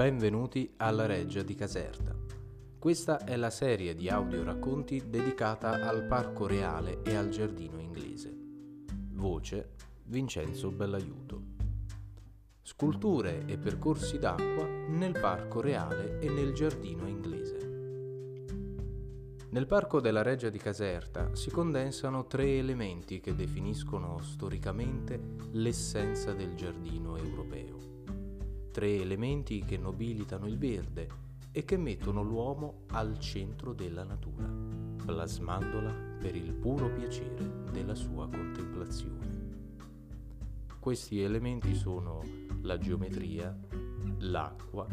Benvenuti alla Reggia di Caserta. Questa è la serie di audioracconti dedicata al Parco Reale e al Giardino Inglese. Voce Vincenzo Bellaiuto. Sculture e percorsi d'acqua nel Parco Reale e nel Giardino Inglese. Nel Parco della Reggia di Caserta si condensano tre elementi che definiscono storicamente l'essenza del giardino europeo. Tre elementi che nobilitano il verde e che mettono l'uomo al centro della natura, plasmandola per il puro piacere della sua contemplazione. Questi elementi sono la geometria, l'acqua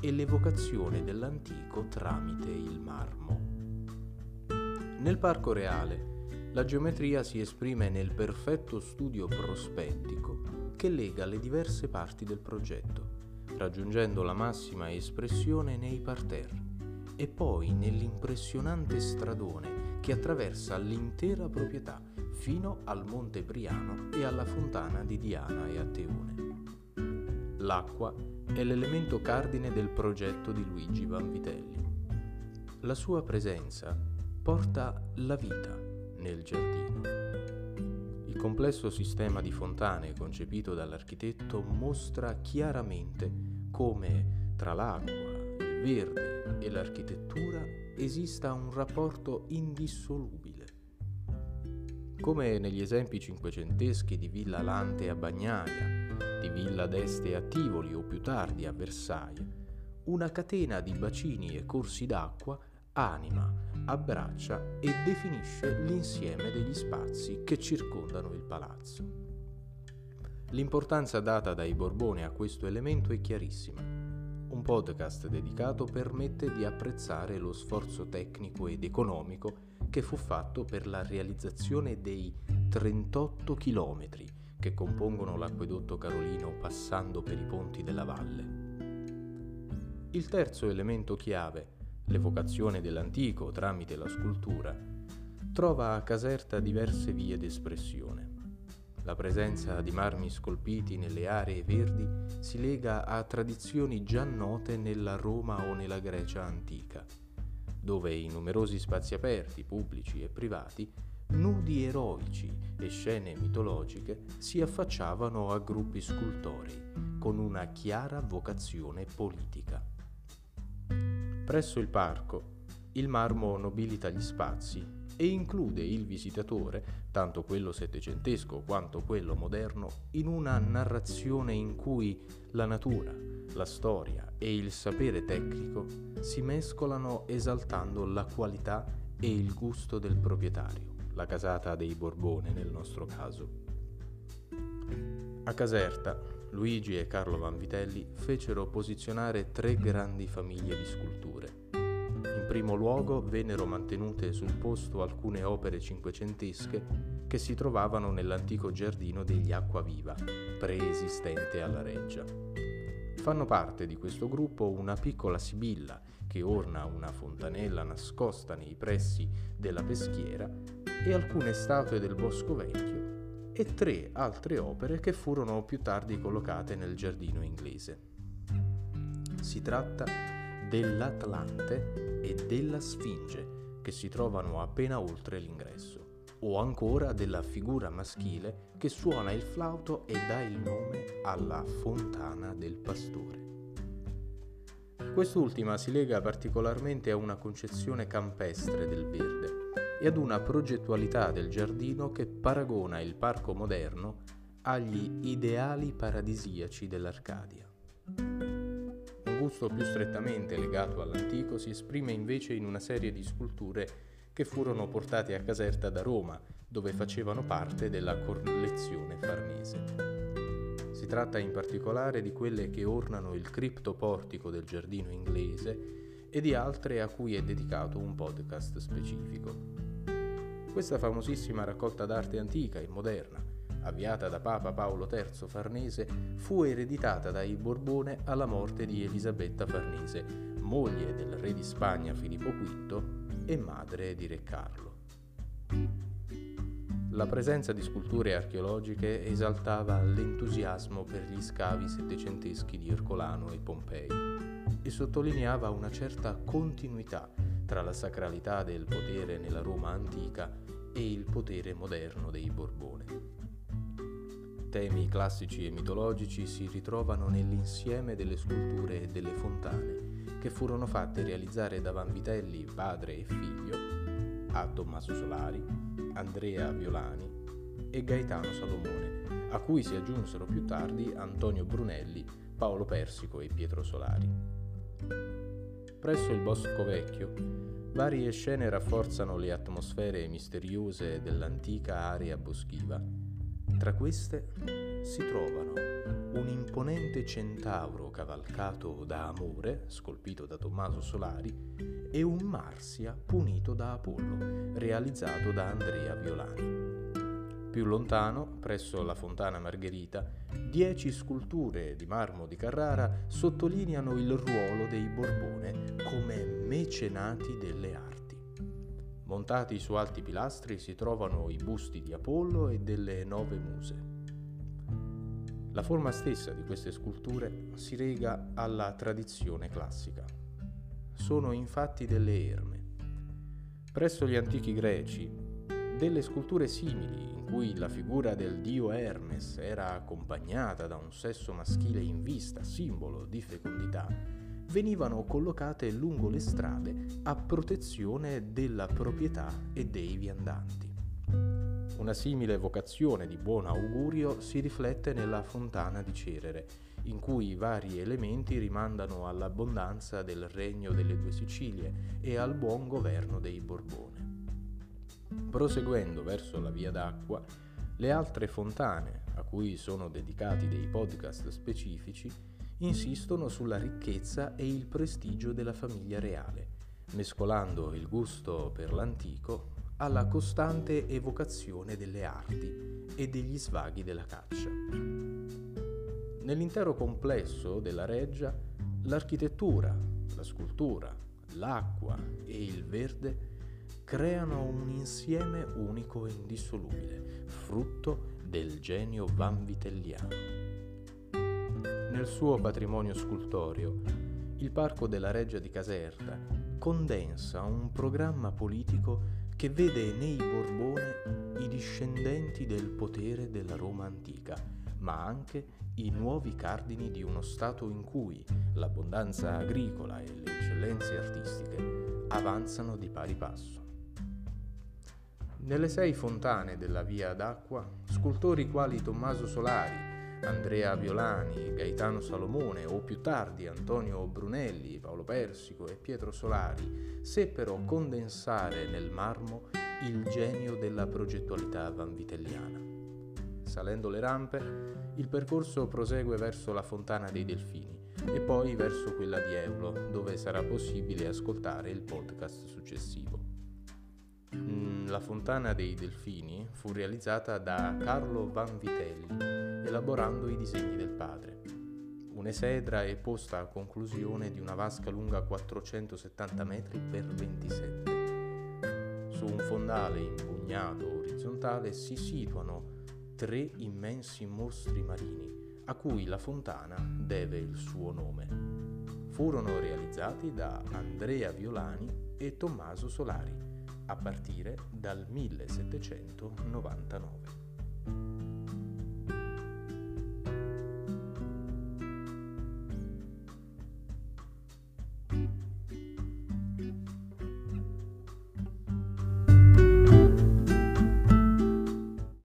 e l'evocazione dell'antico tramite il marmo. Nel parco reale la geometria si esprime nel perfetto studio prospettico che lega le diverse parti del progetto raggiungendo la massima espressione nei parterre e poi nell'impressionante stradone che attraversa l'intera proprietà fino al Monte Briano e alla fontana di Diana e Atteone. L'acqua è l'elemento cardine del progetto di Luigi Vanvitelli. La sua presenza porta la vita nel giardino. Complesso sistema di fontane concepito dall'architetto mostra chiaramente come tra l'acqua, il verde e l'architettura esista un rapporto indissolubile. Come negli esempi cinquecenteschi di Villa Lante a Bagnaia, di Villa d'Este a Tivoli o più tardi a Versailles, una catena di bacini e corsi d'acqua anima, abbraccia e definisce l'insieme degli spazi che circondano il palazzo. L'importanza data dai Borbone a questo elemento è chiarissima. Un podcast dedicato permette di apprezzare lo sforzo tecnico ed economico che fu fatto per la realizzazione dei 38 chilometri che compongono l'acquedotto carolino passando per i ponti della valle. Il terzo elemento chiave, l'evocazione dell'antico tramite la scultura, trova a Caserta diverse vie d'espressione. La presenza di marmi scolpiti nelle aree verdi si lega a tradizioni già note nella Roma o nella Grecia antica, dove in numerosi spazi aperti, pubblici e privati, nudi eroici e scene mitologiche si affacciavano a gruppi scultorei con una chiara vocazione politica. Presso il parco, il marmo nobilita gli spazi e include il visitatore, tanto quello settecentesco quanto quello moderno, in una narrazione in cui la natura, la storia e il sapere tecnico si mescolano esaltando la qualità e il gusto del proprietario, la casata dei Borbone nel nostro caso. A Caserta, Luigi e Carlo Vanvitelli fecero posizionare tre grandi famiglie di sculture primo luogo vennero mantenute sul posto alcune opere cinquecentesche che si trovavano nell'antico giardino degli Acquaviva, preesistente alla reggia. Fanno parte di questo gruppo una piccola sibilla che orna una fontanella nascosta nei pressi della peschiera e alcune statue del Bosco Vecchio e tre altre opere che furono più tardi collocate nel giardino inglese. Si tratta dell'Atlante e della Sfinge che si trovano appena oltre l'ingresso, o ancora della figura maschile che suona il flauto e dà il nome alla fontana del pastore. Quest'ultima si lega particolarmente a una concezione campestre del verde e ad una progettualità del giardino che paragona il parco moderno agli ideali paradisiaci dell'Arcadia gusto più strettamente legato all'antico si esprime invece in una serie di sculture che furono portate a Caserta da Roma, dove facevano parte della collezione farnese. Si tratta in particolare di quelle che ornano il criptoportico del giardino inglese e di altre a cui è dedicato un podcast specifico. Questa famosissima raccolta d'arte antica e moderna avviata da Papa Paolo III Farnese, fu ereditata dai Borbone alla morte di Elisabetta Farnese, moglie del re di Spagna Filippo V e madre di re Carlo. La presenza di sculture archeologiche esaltava l'entusiasmo per gli scavi settecenteschi di Ercolano e Pompei e sottolineava una certa continuità tra la sacralità del potere nella Roma antica e il potere moderno dei Borbone. Temi classici e mitologici si ritrovano nell'insieme delle sculture e delle fontane che furono fatte realizzare da Vanvitelli, padre e figlio, a Tommaso Solari, Andrea Violani e Gaetano Salomone, a cui si aggiunsero più tardi Antonio Brunelli, Paolo Persico e Pietro Solari. Presso il Bosco Vecchio, varie scene rafforzano le atmosfere misteriose dell'antica area boschiva. Tra queste si trovano un imponente centauro cavalcato da Amore, scolpito da Tommaso Solari, e un Marsia punito da Apollo, realizzato da Andrea Violani. Più lontano, presso la fontana Margherita, dieci sculture di marmo di Carrara sottolineano il ruolo dei Borbone come mecenati delle arti. Montati su alti pilastri si trovano i busti di Apollo e delle nove muse. La forma stessa di queste sculture si lega alla tradizione classica. Sono infatti delle erme. Presso gli antichi greci, delle sculture simili in cui la figura del dio Hermes era accompagnata da un sesso maschile in vista, simbolo di fecondità, venivano collocate lungo le strade a protezione della proprietà e dei viandanti. Una simile vocazione di buon augurio si riflette nella fontana di Cerere, in cui vari elementi rimandano all'abbondanza del regno delle due Sicilie e al buon governo dei Borbone. Proseguendo verso la via d'acqua, le altre fontane, a cui sono dedicati dei podcast specifici, insistono sulla ricchezza e il prestigio della famiglia reale, mescolando il gusto per l'antico alla costante evocazione delle arti e degli svaghi della caccia. Nell'intero complesso della reggia, l'architettura, la scultura, l'acqua e il verde creano un insieme unico e indissolubile, frutto del genio vanvitelliano. Nel suo patrimonio scultorio, il Parco della Reggia di Caserta condensa un programma politico che vede nei Borbone i discendenti del potere della Roma antica, ma anche i nuovi cardini di uno Stato in cui l'abbondanza agricola e le eccellenze artistiche avanzano di pari passo. Nelle sei fontane della Via d'Acqua, scultori quali Tommaso Solari, Andrea Violani, Gaetano Salomone o più tardi Antonio Brunelli, Paolo Persico e Pietro Solari seppero condensare nel marmo il genio della progettualità vanvitelliana. Salendo le rampe, il percorso prosegue verso la Fontana dei Delfini e poi verso quella di Eulo, dove sarà possibile ascoltare il podcast successivo. Mm, la Fontana dei Delfini fu realizzata da Carlo Vanvitelli elaborando i disegni del padre. Un'esedra è posta a conclusione di una vasca lunga 470 metri per 27. Su un fondale impugnato orizzontale si situano tre immensi mostri marini a cui la fontana deve il suo nome. Furono realizzati da Andrea Violani e Tommaso Solari a partire dal 1799.